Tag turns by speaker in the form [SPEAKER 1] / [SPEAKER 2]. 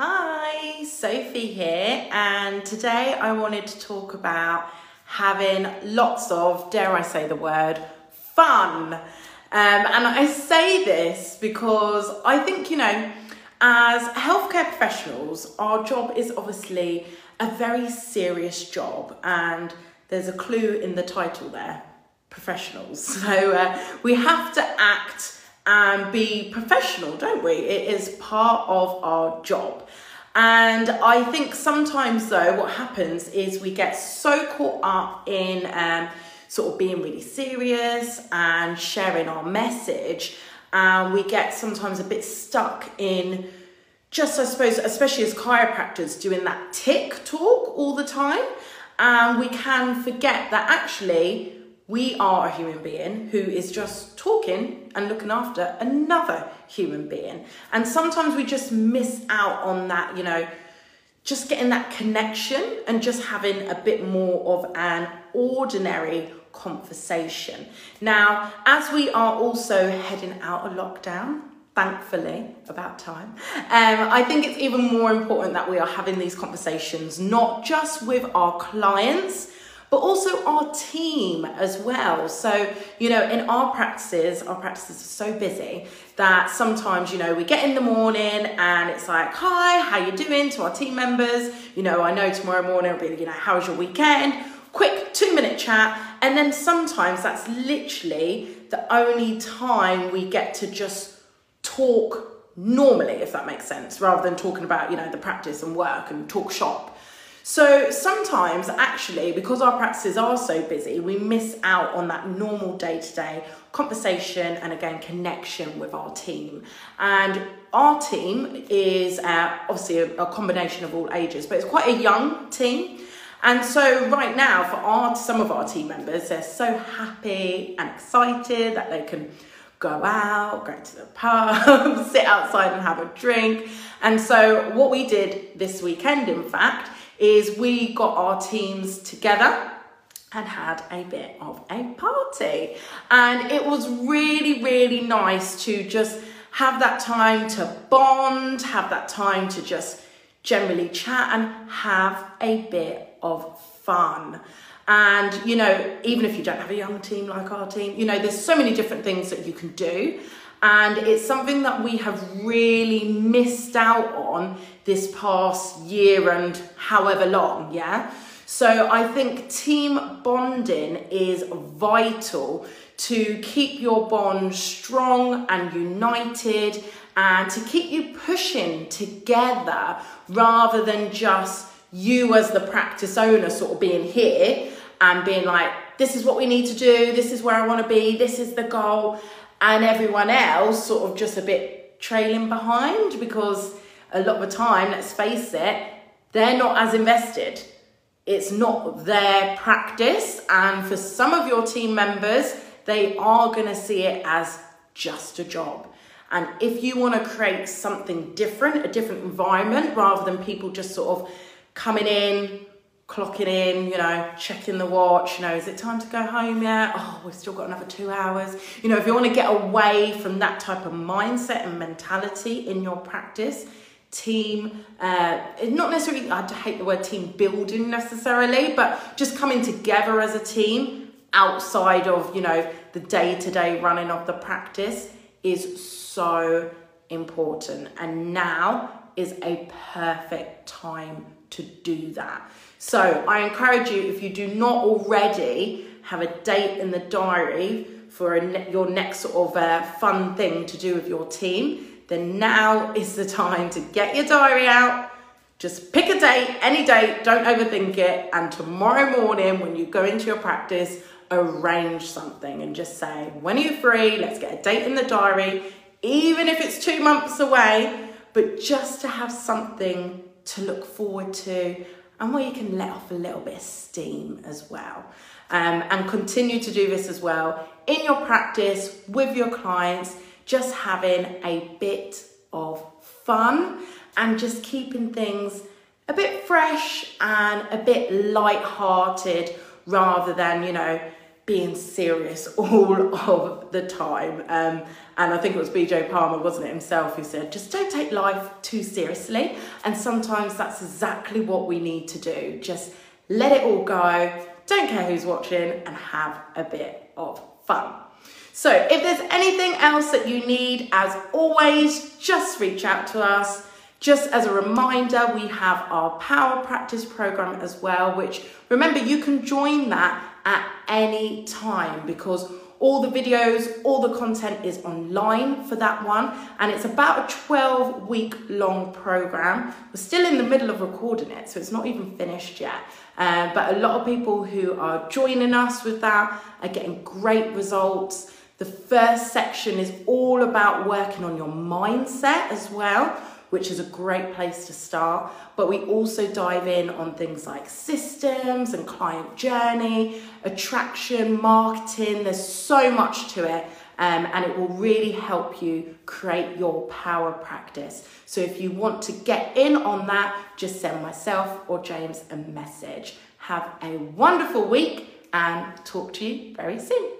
[SPEAKER 1] Hi, Sophie here, and today I wanted to talk about having lots of, dare I say the word, fun. Um, and I say this because I think, you know, as healthcare professionals, our job is obviously a very serious job, and there's a clue in the title there professionals. So uh, we have to act and be professional, don't we? It is part of our job. And I think sometimes, though, what happens is we get so caught up in um, sort of being really serious and sharing our message, and we get sometimes a bit stuck in just, I suppose, especially as chiropractors, doing that tick talk all the time. And we can forget that actually we are a human being who is just talking and looking after another human being. And sometimes we just miss out on that, you know, just getting that connection and just having a bit more of an ordinary conversation. Now, as we are also heading out of lockdown, thankfully, about time, um, I think it's even more important that we are having these conversations, not just with our clients but also our team as well. So, you know, in our practices, our practices are so busy that sometimes, you know, we get in the morning and it's like, hi, how you doing to our team members? You know, I know tomorrow morning it'll be, you know, how's your weekend? Quick two minute chat. And then sometimes that's literally the only time we get to just talk normally, if that makes sense, rather than talking about, you know, the practice and work and talk shop. So sometimes, actually, because our practices are so busy, we miss out on that normal day to day conversation and again, connection with our team. And our team is uh, obviously a, a combination of all ages, but it's quite a young team. And so right now, for our some of our team members, they're so happy and excited that they can go out, go to the pub, sit outside and have a drink. And so what we did this weekend, in fact, is we got our teams together and had a bit of a party. And it was really, really nice to just have that time to bond, have that time to just generally chat and have a bit of fun. And, you know, even if you don't have a young team like our team, you know, there's so many different things that you can do. And it's something that we have really missed out on this past year and however long, yeah? So I think team bonding is vital to keep your bond strong and united and to keep you pushing together rather than just you as the practice owner sort of being here and being like, this is what we need to do, this is where I want to be, this is the goal and everyone else sort of just a bit trailing behind because a lot of the time, let's face it, they're not as invested. It's not their practice, and for some of your team members, they are going to see it as just a job. And if you want to create something different, a different environment, rather than people just sort of coming in, clocking in, you know, checking the watch, you know, is it time to go home yet? Oh, we've still got another two hours. You know, if you want to get away from that type of mindset and mentality in your practice, team, uh, not necessarily, I hate the word team building necessarily, but just coming together as a team outside of, you know, the day to day running of the practice is so important. And now is a perfect time to do that. So I encourage you, if you do not already have a date in the diary for ne your next sort of uh, fun thing to do with your team, then now is the time to get your diary out. Just pick a date, any date, don't overthink it. And tomorrow morning, when you go into your practice, arrange something and just say, when are you free? Let's get a date in the diary, even if it's two months away, but just to have something to look forward to and where you can let off a little bit of steam as well. Um, and continue to do this as well in your practice with your clients, just having a bit of fun and just keeping things a bit fresh and a bit light-hearted rather than, you know, being serious all of the time. Um, and I think it was BJ Palmer, wasn't it, himself, who said, just don't take life too seriously. And sometimes that's exactly what we need to do. Just let it all go, don't care who's watching, and have a bit of fun. So, if there's anything else that you need, as always, just reach out to us. Just as a reminder, we have our power practice program as well, which remember you can join that at any time because all the videos, all the content is online for that one, and it's about a 12 week long program. We're still in the middle of recording it, so it's not even finished yet. Uh, but a lot of people who are joining us with that are getting great results. The first section is all about working on your mindset as well which is a great place to start. But we also dive in on things like systems and client journey, attraction, marketing. There's so much to it. Um, and it will really help you create your power practice. So if you want to get in on that, just send myself or James a message. Have a wonderful week and talk to you very soon.